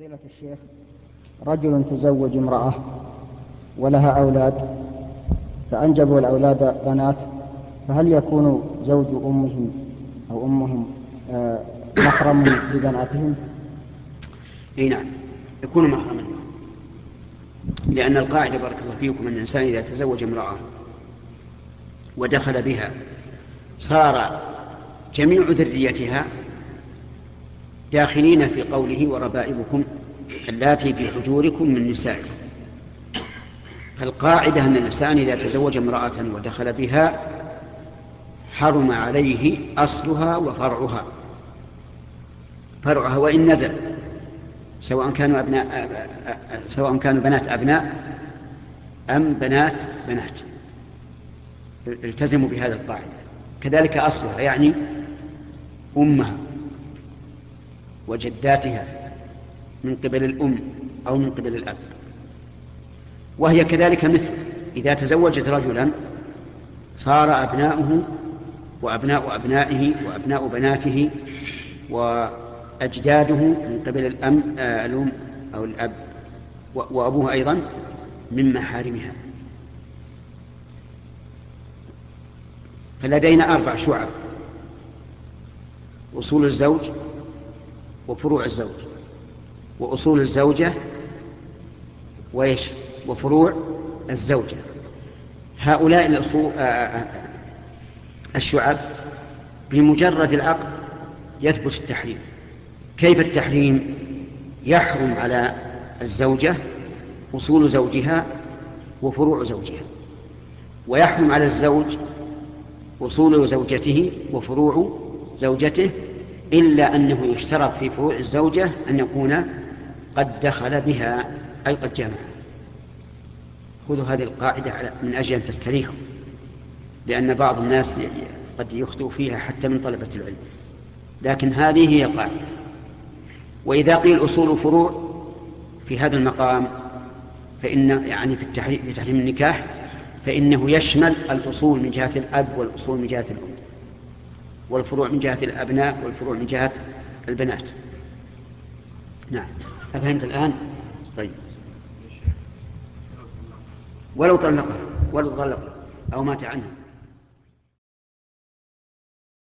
فضيلة الشيخ رجل تزوج امرأة ولها أولاد فأنجبوا الأولاد بنات فهل يكون زوج أمهم أو أمهم آه، محرم لبناتهم؟ إي نعم يكون محرما لأن القاعدة بارك الله فيكم أن الإنسان إذا تزوج امرأة ودخل بها صار جميع ذريتها داخلين في قوله وربائبكم اللاتي في حجوركم من نسائكم. فالقاعدة أن الإنسان إذا تزوج امرأة ودخل بها حرم عليه أصلها وفرعها. فرعها وإن نزل سواء كانوا أبناء سواء كانوا بنات أبناء أم بنات بنات. التزموا بهذا القاعدة. كذلك أصلها يعني أمها. وجداتها من قبل الأم أو من قبل الأب. وهي كذلك مثل إذا تزوجت رجلا صار أبناؤه وأبناء أبنائه وأبناء بناته وأجداده من قبل الأم آه الأم أو الأب وأبوه أيضا من محارمها. فلدينا أربع شعب. أصول الزوج وفروع الزوج وأصول الزوجة وإيش؟ وفروع الزوجة. هؤلاء آه، آه، آه، الشعب بمجرد العقد يثبت التحريم. كيف التحريم؟ يحرم على الزوجة أصول زوجها وفروع زوجها ويحرم على الزوج أصول زوجته وفروع زوجته إلا أنه يشترط في فروع الزوجة أن يكون قد دخل بها أي قد جمع خذوا هذه القاعدة من أجل أن تستريحوا لأن بعض الناس قد يخطئ فيها حتى من طلبة العلم. لكن هذه هي القاعدة. وإذا قيل أصول فروع في هذا المقام فإن يعني في تحريم النكاح فإنه يشمل الأصول من جهة الأب والأصول من جهة الأم. والفروع من جهة الأبناء والفروع من جهة البنات. نعم. أفهمت الآن؟ طيب. ولو طلقها ولو طلقها أو مات عنها.